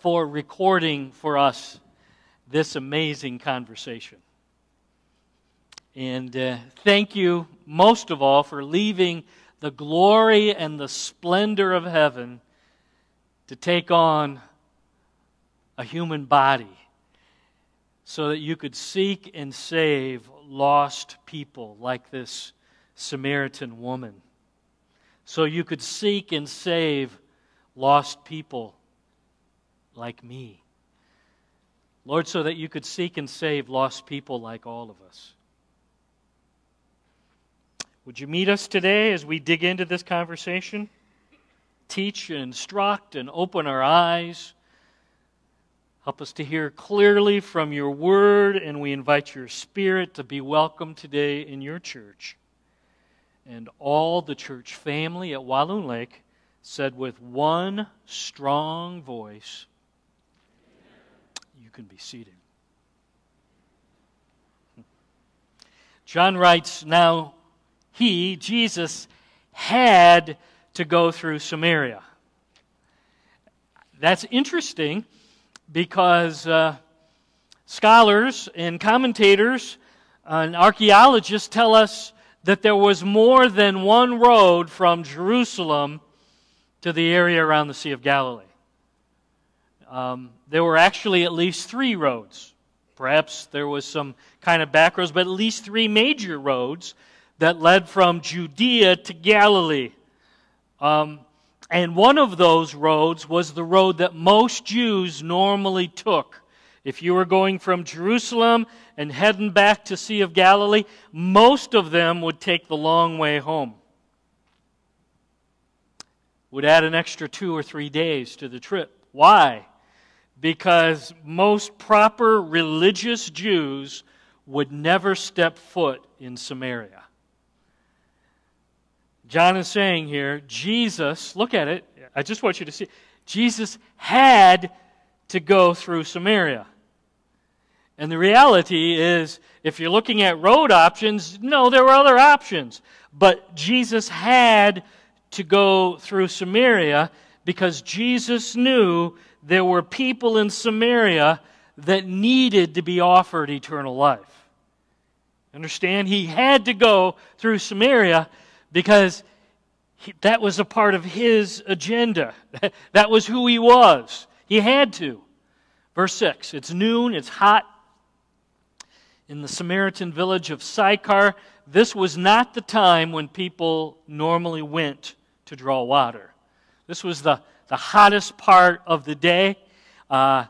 for recording for us this amazing conversation. And uh, thank you most of all for leaving the glory and the splendor of heaven to take on a human body so that you could seek and save lost people like this Samaritan woman. So you could seek and save lost people like me. Lord, so that you could seek and save lost people like all of us. Would you meet us today as we dig into this conversation? Teach and instruct and open our eyes. Help us to hear clearly from your word, and we invite your spirit to be welcome today in your church. And all the church family at Walloon Lake said with one strong voice, You can be seated. John writes, Now he, Jesus, had to go through Samaria. That's interesting because uh, scholars and commentators and archaeologists tell us that there was more than one road from Jerusalem to the area around the Sea of Galilee. Um, there were actually at least three roads. Perhaps there was some kind of back roads, but at least three major roads that led from Judea to Galilee. Um, and one of those roads was the road that most Jews normally took. If you were going from Jerusalem and heading back to Sea of Galilee, most of them would take the long way home. Would add an extra two or three days to the trip. Why? Because most proper religious Jews would never step foot in Samaria. John is saying here, Jesus, look at it. I just want you to see. Jesus had to go through Samaria. And the reality is, if you're looking at road options, no, there were other options. But Jesus had to go through Samaria because Jesus knew there were people in Samaria that needed to be offered eternal life. Understand? He had to go through Samaria because he, that was a part of his agenda. that was who he was. He had to. Verse 6 It's noon, it's hot. In the Samaritan village of Sychar, this was not the time when people normally went to draw water. This was the, the hottest part of the day. Uh,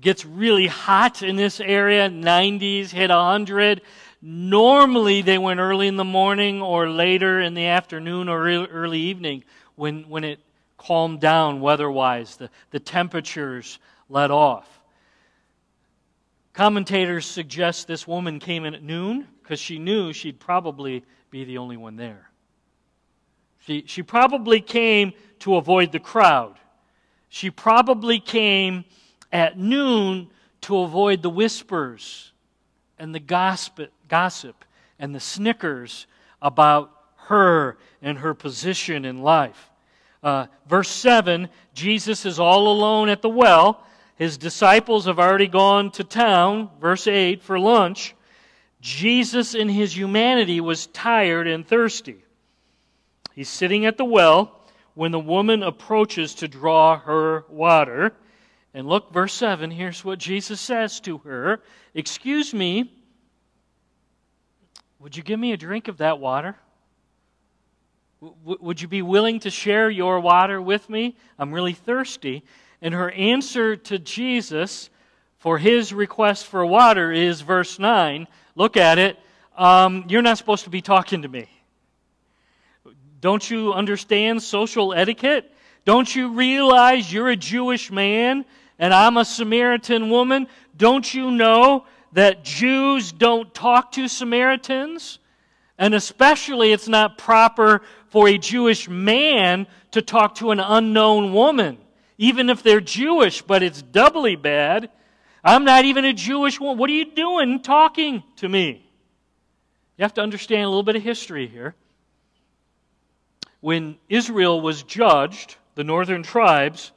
gets really hot in this area 90s, hit 100. Normally, they went early in the morning or later in the afternoon or early evening when, when it calmed down weather wise, the, the temperatures let off. Commentators suggest this woman came in at noon because she knew she'd probably be the only one there. She, she probably came to avoid the crowd. She probably came at noon to avoid the whispers and the gossip, gossip and the snickers about her and her position in life. Uh, verse 7 Jesus is all alone at the well. His disciples have already gone to town, verse 8, for lunch. Jesus, in his humanity, was tired and thirsty. He's sitting at the well when the woman approaches to draw her water. And look, verse 7, here's what Jesus says to her Excuse me, would you give me a drink of that water? W- would you be willing to share your water with me? I'm really thirsty. And her answer to Jesus for his request for water is verse 9. Look at it. Um, you're not supposed to be talking to me. Don't you understand social etiquette? Don't you realize you're a Jewish man and I'm a Samaritan woman, don't you know that Jews don't talk to Samaritans? And especially, it's not proper for a Jewish man to talk to an unknown woman, even if they're Jewish, but it's doubly bad. I'm not even a Jewish woman. What are you doing talking to me? You have to understand a little bit of history here. When Israel was judged, the northern tribes,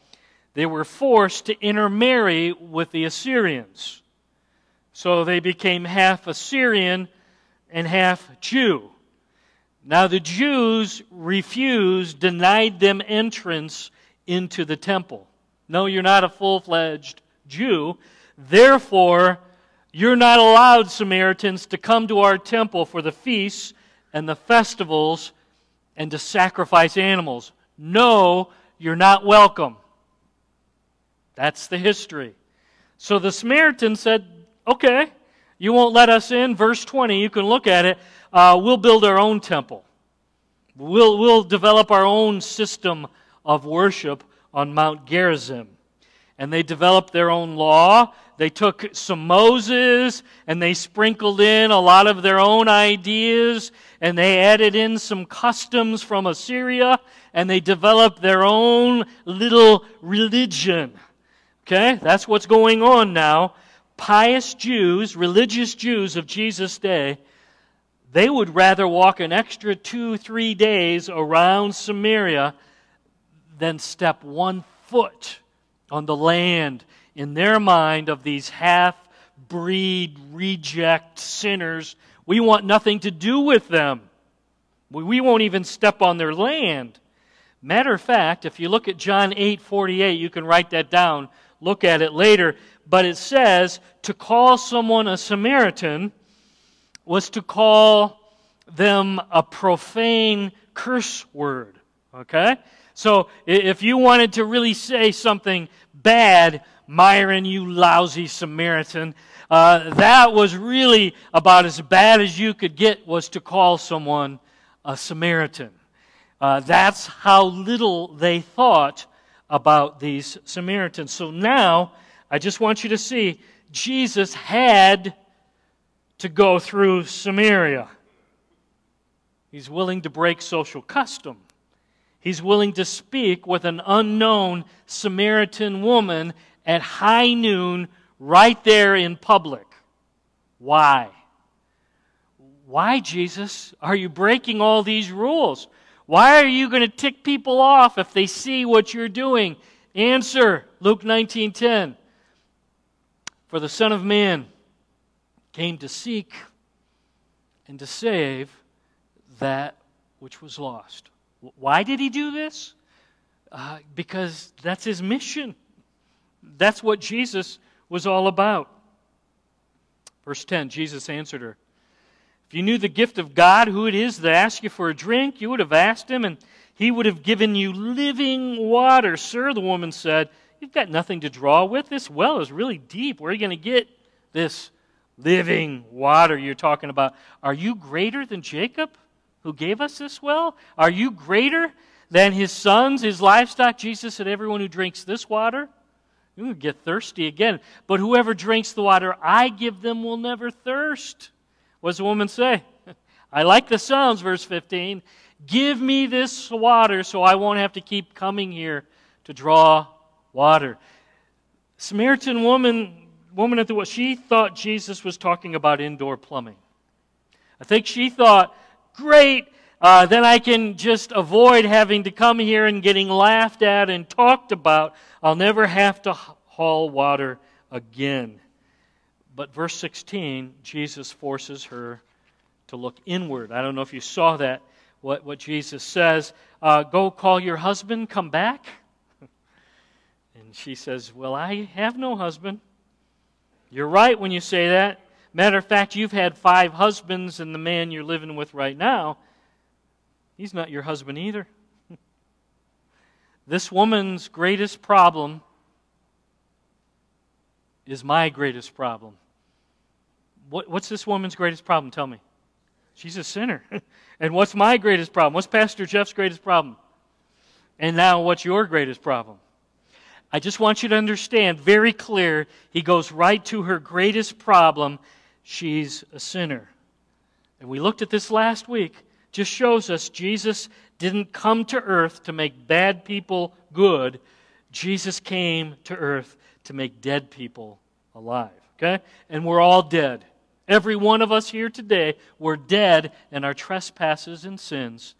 they were forced to intermarry with the Assyrians. So they became half Assyrian and half Jew. Now the Jews refused, denied them entrance into the temple. No, you're not a full fledged Jew. Therefore, you're not allowed, Samaritans, to come to our temple for the feasts and the festivals and to sacrifice animals. No, you're not welcome. That's the history. So the Samaritan said, Okay, you won't let us in. Verse 20, you can look at it. Uh, we'll build our own temple. We'll, we'll develop our own system of worship on Mount Gerizim. And they developed their own law. They took some Moses and they sprinkled in a lot of their own ideas and they added in some customs from Assyria and they developed their own little religion. Okay? That's what's going on now. Pious Jews, religious Jews of Jesus' day, they would rather walk an extra two, three days around Samaria than step one foot on the land in their mind of these half breed reject sinners. We want nothing to do with them. We won't even step on their land. Matter of fact, if you look at John 8 48, you can write that down, look at it later. But it says to call someone a Samaritan was to call them a profane curse word. Okay? So if you wanted to really say something bad, Myron, you lousy Samaritan, uh, that was really about as bad as you could get was to call someone a Samaritan. Uh, that's how little they thought about these Samaritans. So now, I just want you to see, Jesus had to go through Samaria. He's willing to break social custom. He's willing to speak with an unknown Samaritan woman at high noon right there in public. Why? Why, Jesus, are you breaking all these rules? Why are you going to tick people off if they see what you're doing? Answer Luke 19:10. For the Son of Man came to seek and to save that which was lost. Why did he do this? Uh, because that's his mission. That's what Jesus was all about. Verse 10 Jesus answered her, If you knew the gift of God, who it is that asks you for a drink, you would have asked him, and he would have given you living water. Sir, the woman said, You've got nothing to draw with. This well is really deep. Where are you going to get this living water you're talking about? Are you greater than Jacob? Who gave us this well? Are you greater than his sons, his livestock? Jesus said, Everyone who drinks this water, you will get thirsty again. But whoever drinks the water I give them will never thirst. What does the woman say? I like the sounds, verse 15. Give me this water so I won't have to keep coming here to draw water. Samaritan woman, woman at the well, she thought Jesus was talking about indoor plumbing. I think she thought great. Uh, then I can just avoid having to come here and getting laughed at and talked about. I'll never have to haul water again. But verse 16, Jesus forces her to look inward. I don't know if you saw that, what, what Jesus says. Uh, Go call your husband, come back. And she says, Well, I have no husband. You're right when you say that. Matter of fact, you've had five husbands, and the man you're living with right now, he's not your husband either. this woman's greatest problem is my greatest problem. What, what's this woman's greatest problem? Tell me. She's a sinner. and what's my greatest problem? What's Pastor Jeff's greatest problem? And now, what's your greatest problem? I just want you to understand very clear. He goes right to her greatest problem, she's a sinner. And we looked at this last week. Just shows us Jesus didn't come to earth to make bad people good. Jesus came to earth to make dead people alive. Okay? And we're all dead. Every one of us here today, we're dead in our trespasses and sins.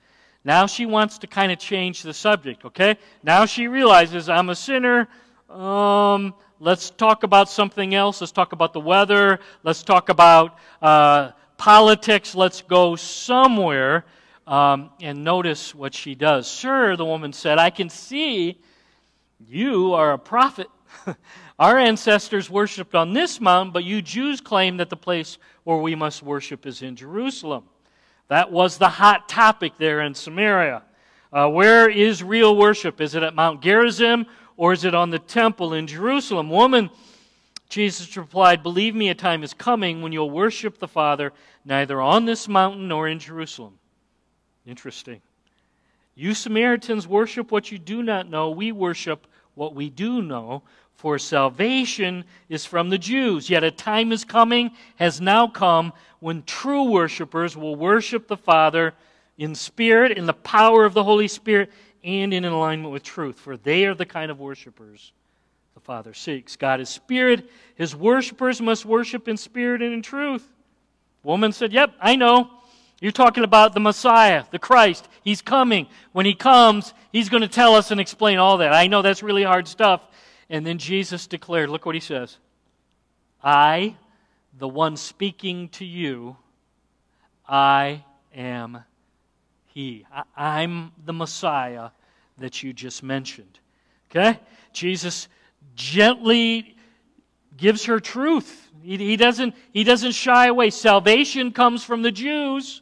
Now she wants to kind of change the subject, okay? Now she realizes I'm a sinner. Um, let's talk about something else. Let's talk about the weather. Let's talk about uh, politics. Let's go somewhere. Um, and notice what she does. Sir, the woman said, I can see you are a prophet. Our ancestors worshipped on this mountain, but you Jews claim that the place where we must worship is in Jerusalem. That was the hot topic there in Samaria. Uh, where is real worship? Is it at Mount Gerizim or is it on the temple in Jerusalem? Woman, Jesus replied, Believe me, a time is coming when you'll worship the Father neither on this mountain nor in Jerusalem. Interesting. You Samaritans worship what you do not know. We worship what we do know, for salvation is from the Jews. Yet a time is coming, has now come, when true worshipers will worship the Father in spirit, in the power of the Holy Spirit, and in alignment with truth, for they are the kind of worshipers the Father seeks. God is spirit. His worshipers must worship in spirit and in truth. Woman said, Yep, I know. You're talking about the Messiah, the Christ. He's coming. When he comes, he's going to tell us and explain all that. I know that's really hard stuff. And then Jesus declared, look what he says I, the one speaking to you, I am he. I, am the Messiah that you just mentioned. Okay? Jesus gently gives her truth. He, he, doesn't, he doesn't shy away. Salvation comes from the Jews.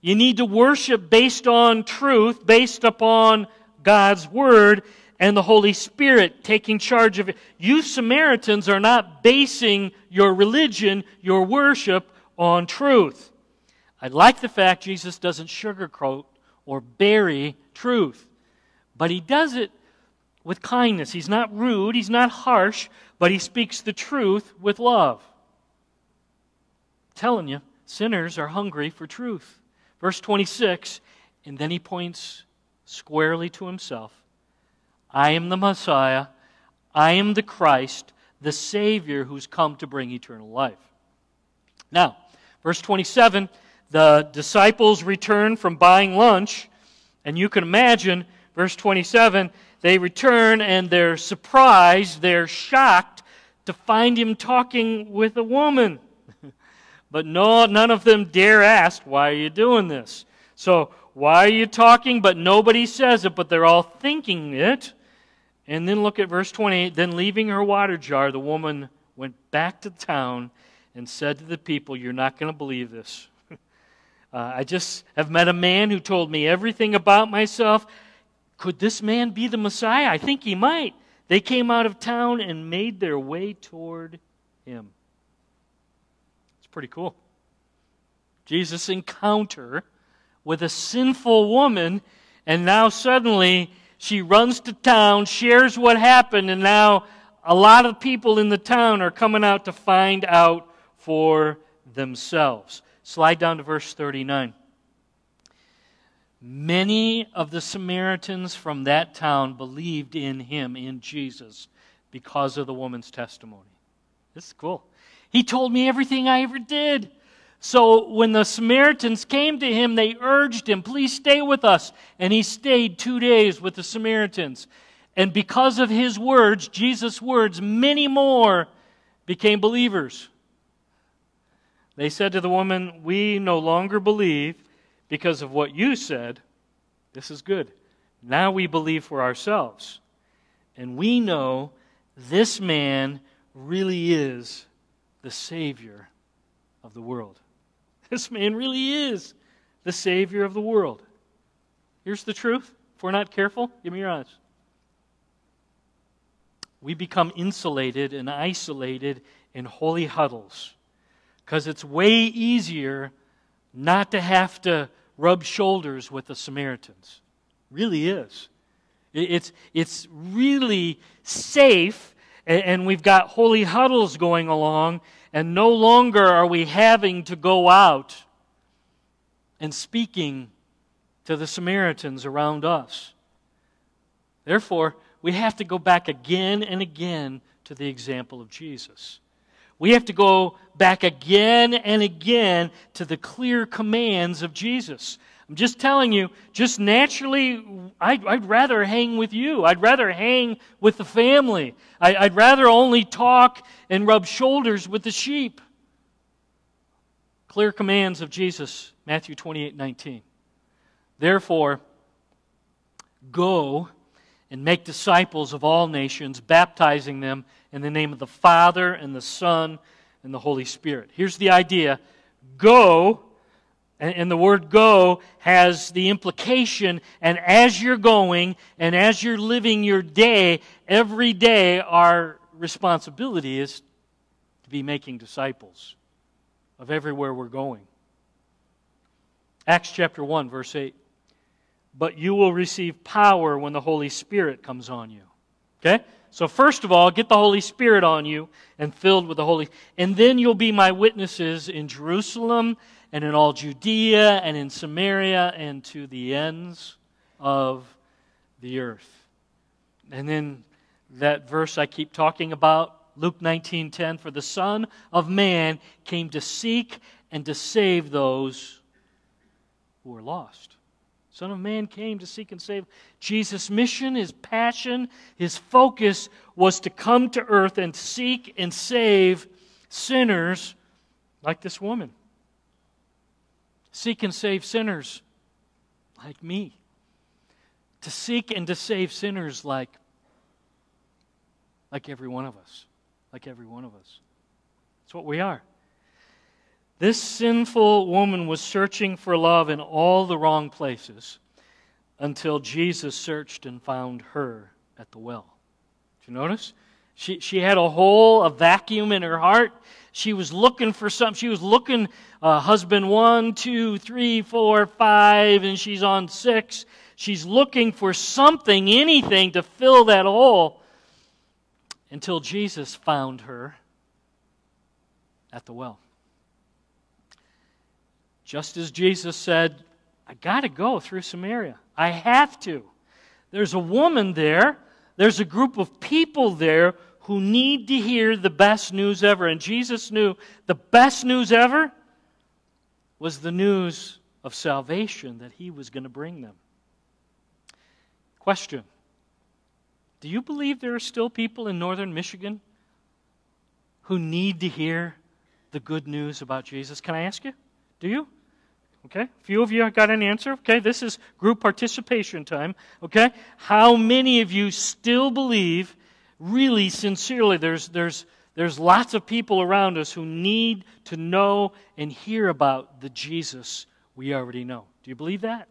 You need to worship based on truth, based upon God's Word and the Holy Spirit taking charge of it. You Samaritans are not basing your religion, your worship, on truth. I like the fact Jesus doesn't sugarcoat or bury truth, but he does it with kindness. He's not rude, he's not harsh, but he speaks the truth with love. I'm telling you, sinners are hungry for truth. Verse 26, and then he points squarely to himself. I am the Messiah. I am the Christ, the Savior who's come to bring eternal life. Now, verse 27 the disciples return from buying lunch, and you can imagine, verse 27, they return and they're surprised, they're shocked to find him talking with a woman. but no, none of them dare ask, Why are you doing this? So, why are you talking? But nobody says it, but they're all thinking it. And then look at verse 28. Then, leaving her water jar, the woman went back to town and said to the people, You're not going to believe this. Uh, I just have met a man who told me everything about myself. Could this man be the Messiah? I think he might. They came out of town and made their way toward him. It's pretty cool. Jesus' encounter with a sinful woman, and now suddenly she runs to town, shares what happened, and now a lot of people in the town are coming out to find out for themselves. Slide down to verse 39. Many of the Samaritans from that town believed in him, in Jesus, because of the woman's testimony. This is cool. He told me everything I ever did. So when the Samaritans came to him, they urged him, Please stay with us. And he stayed two days with the Samaritans. And because of his words, Jesus' words, many more became believers. They said to the woman, We no longer believe because of what you said. This is good. Now we believe for ourselves. And we know this man really is the Savior of the world. This man really is the Savior of the world. Here's the truth. If we're not careful, give me your eyes. We become insulated and isolated in holy huddles because it's way easier not to have to rub shoulders with the Samaritans. Really is. It's, it's really safe, and we've got holy huddles going along, and no longer are we having to go out and speaking to the Samaritans around us. Therefore, we have to go back again and again to the example of Jesus. We have to go back again and again to the clear commands of Jesus. I'm just telling you, just naturally, I'd, I'd rather hang with you. I'd rather hang with the family. I, I'd rather only talk and rub shoulders with the sheep. Clear commands of Jesus, Matthew 28 19. Therefore, go and make disciples of all nations, baptizing them in the name of the Father and the Son and the Holy Spirit. Here's the idea go and, the word go has the implication, and as you're going and as you're living your day, every day our responsibility is to be making disciples of everywhere we're going. Acts chapter 1, verse 8. But you will receive power when the Holy Spirit comes on you. Okay? So, first of all, get the Holy Spirit on you and filled with the Holy. And then you'll be my witnesses in Jerusalem and in all Judea and in Samaria and to the ends of the earth. And then that verse I keep talking about, Luke 19:10, for the Son of Man came to seek and to save those who are lost. Son of Man came to seek and save. Jesus' mission, his passion, his focus was to come to earth and seek and save sinners like this woman seek and save sinners like me. To seek and to save sinners like, like every one of us. Like every one of us. That's what we are. This sinful woman was searching for love in all the wrong places until Jesus searched and found her at the well. Did you notice? She, she had a hole, a vacuum in her heart. She was looking for something. She was looking, uh, husband one, two, three, four, five, and she's on six. She's looking for something, anything to fill that hole until Jesus found her at the well. Just as Jesus said, I got to go through Samaria. I have to. There's a woman there there's a group of people there who need to hear the best news ever. And Jesus knew the best news ever was the news of salvation that he was going to bring them. Question Do you believe there are still people in northern Michigan who need to hear the good news about Jesus? Can I ask you? Do you? Okay, a few of you got an answer. Okay, this is group participation time. Okay, how many of you still believe, really sincerely, there's, there's, there's lots of people around us who need to know and hear about the Jesus we already know? Do you believe that?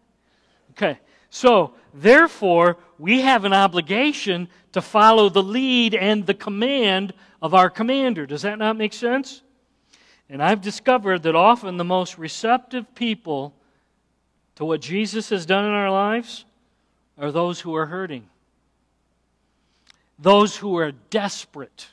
Okay, so therefore, we have an obligation to follow the lead and the command of our commander. Does that not make sense? And I've discovered that often the most receptive people to what Jesus has done in our lives are those who are hurting, those who are desperate,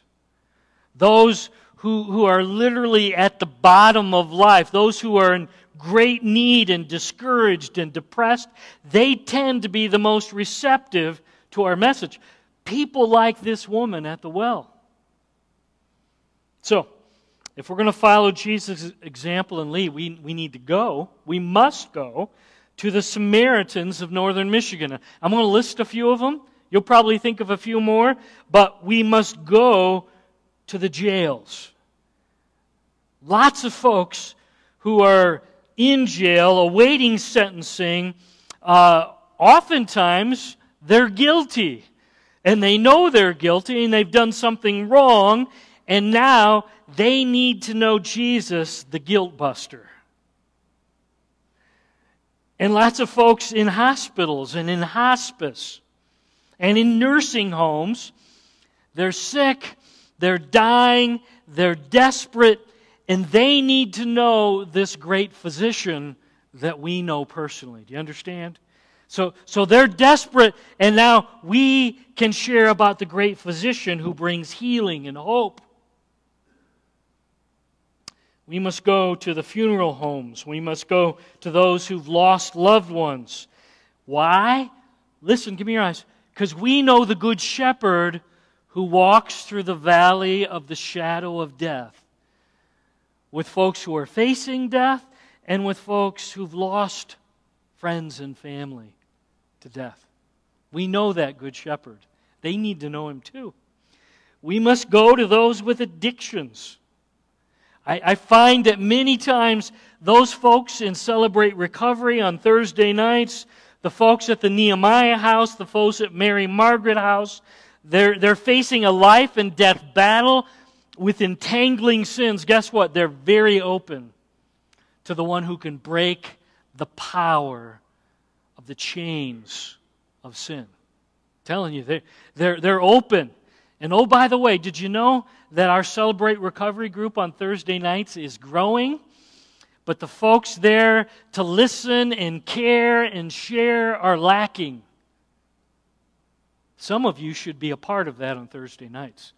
those who, who are literally at the bottom of life, those who are in great need and discouraged and depressed. They tend to be the most receptive to our message. People like this woman at the well. So, if we're going to follow Jesus' example and lead, we, we need to go, we must go to the Samaritans of northern Michigan. I'm going to list a few of them. You'll probably think of a few more, but we must go to the jails. Lots of folks who are in jail awaiting sentencing, uh, oftentimes they're guilty. And they know they're guilty and they've done something wrong, and now they need to know Jesus, the guilt buster. And lots of folks in hospitals and in hospice and in nursing homes, they're sick, they're dying, they're desperate, and they need to know this great physician that we know personally. Do you understand? So, so they're desperate, and now we can share about the great physician who brings healing and hope. We must go to the funeral homes. We must go to those who've lost loved ones. Why? Listen, give me your eyes. Because we know the Good Shepherd who walks through the valley of the shadow of death with folks who are facing death and with folks who've lost friends and family to death. We know that good shepherd. They need to know him too. We must go to those with addictions. I, I, find that many times those folks in Celebrate Recovery on Thursday nights, the folks at the Nehemiah house, the folks at Mary Margaret house, they're, they're facing a life and death battle with entangling sins. Guess what? They're very open to the one who can break the power of the chains of sin. I'm telling you, they're, they're, they're open. And oh, by the way, did you know that our Celebrate Recovery group on Thursday nights is growing? But the folks there to listen and care and share are lacking. Some of you should be a part of that on Thursday nights.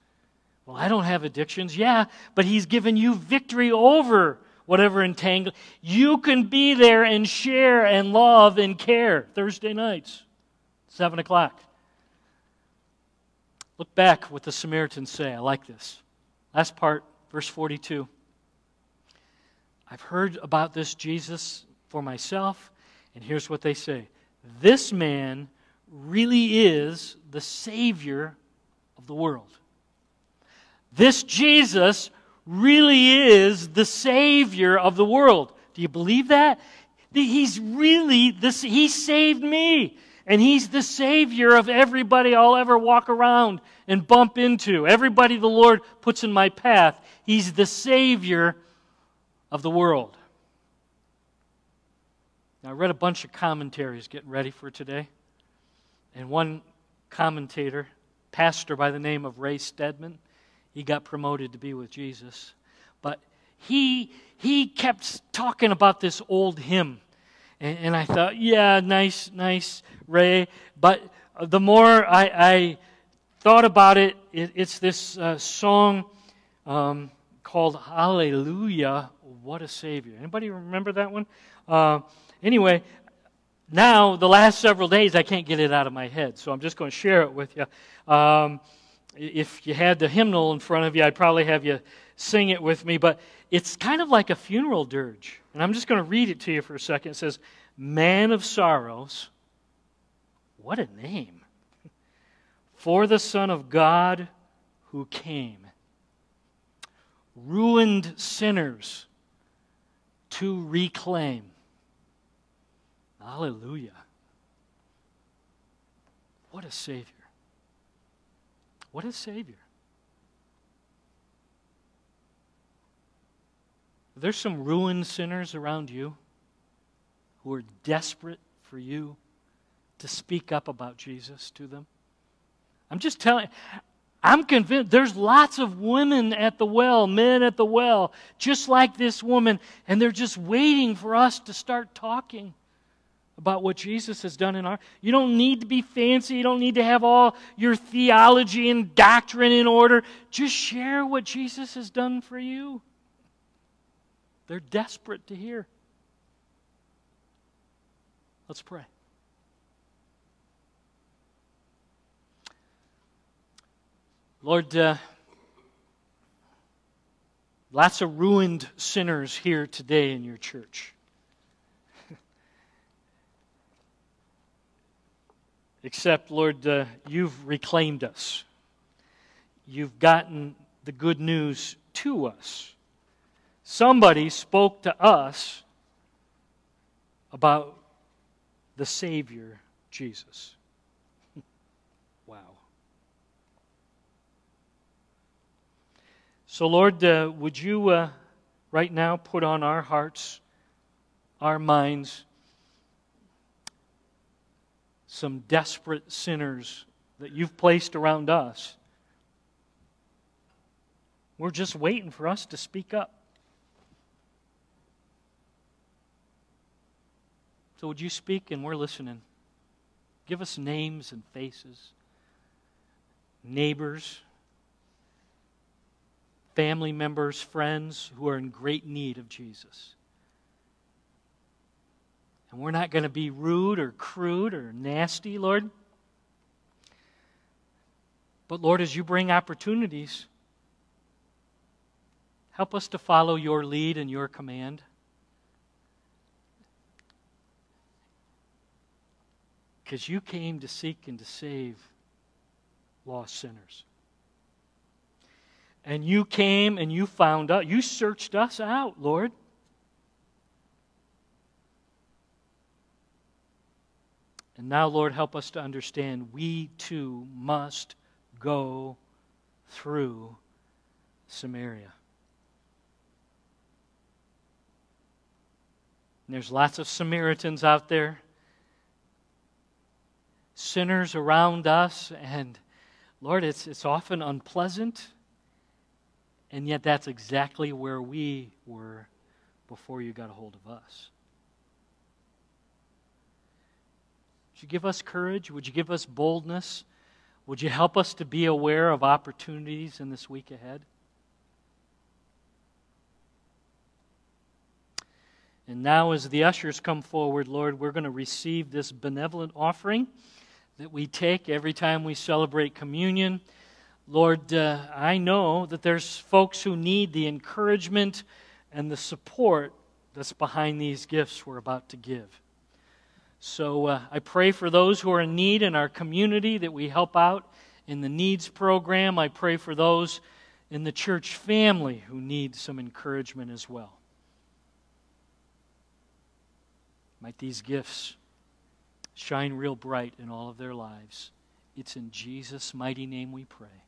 Well, I don't have addictions. Yeah, but He's given you victory over whatever entangle. You can be there and share and love and care Thursday nights, 7 o'clock. Look back what the Samaritans say. I like this. Last part, verse 42. I've heard about this Jesus for myself, and here's what they say This man really is the Savior of the world. This Jesus really is the Savior of the world. Do you believe that? He's really this, He saved me. And He's the Savior of everybody I'll ever walk around and bump into. Everybody the Lord puts in my path. He's the Savior of the world. Now, I read a bunch of commentaries getting ready for today. And one commentator, pastor by the name of Ray Stedman, he got promoted to be with Jesus. But he, he kept talking about this old hymn. And, and I thought, yeah, nice, nice, Ray. But the more I, I thought about it, it it's this uh, song um, called Hallelujah, What a Savior. Anybody remember that one? Uh, anyway, now, the last several days, I can't get it out of my head, so I'm just going to share it with you. Um, if you had the hymnal in front of you, I'd probably have you sing it with me, but it's kind of like a funeral dirge. And I'm just going to read it to you for a second. It says, Man of sorrows, what a name, for the Son of God who came, ruined sinners to reclaim Hallelujah. What a Savior. What a Savior. There's some ruined sinners around you who are desperate for you to speak up about Jesus to them. I'm just telling I'm convinced there's lots of women at the well, men at the well, just like this woman, and they're just waiting for us to start talking about what Jesus has done in our. You don't need to be fancy. You don't need to have all your theology and doctrine in order. Just share what Jesus has done for you. They're desperate to hear. Let's pray. Lord, uh, lots of ruined sinners here today in your church. Except, Lord, uh, you've reclaimed us. You've gotten the good news to us. Somebody spoke to us about the Savior, Jesus. wow. So, Lord, uh, would you uh, right now put on our hearts, our minds, some desperate sinners that you've placed around us. We're just waiting for us to speak up. So, would you speak and we're listening? Give us names and faces, neighbors, family members, friends who are in great need of Jesus. And we're not going to be rude or crude or nasty, Lord. But Lord, as you bring opportunities, help us to follow your lead and your command. Because you came to seek and to save lost sinners. And you came and you found us, you searched us out, Lord. And now, Lord, help us to understand we too must go through Samaria. And there's lots of Samaritans out there, sinners around us, and Lord, it's, it's often unpleasant, and yet that's exactly where we were before you got a hold of us. Would you give us courage? Would you give us boldness? Would you help us to be aware of opportunities in this week ahead? And now, as the ushers come forward, Lord, we're going to receive this benevolent offering that we take every time we celebrate communion. Lord, uh, I know that there's folks who need the encouragement and the support that's behind these gifts we're about to give. So uh, I pray for those who are in need in our community that we help out in the needs program. I pray for those in the church family who need some encouragement as well. Might these gifts shine real bright in all of their lives. It's in Jesus' mighty name we pray.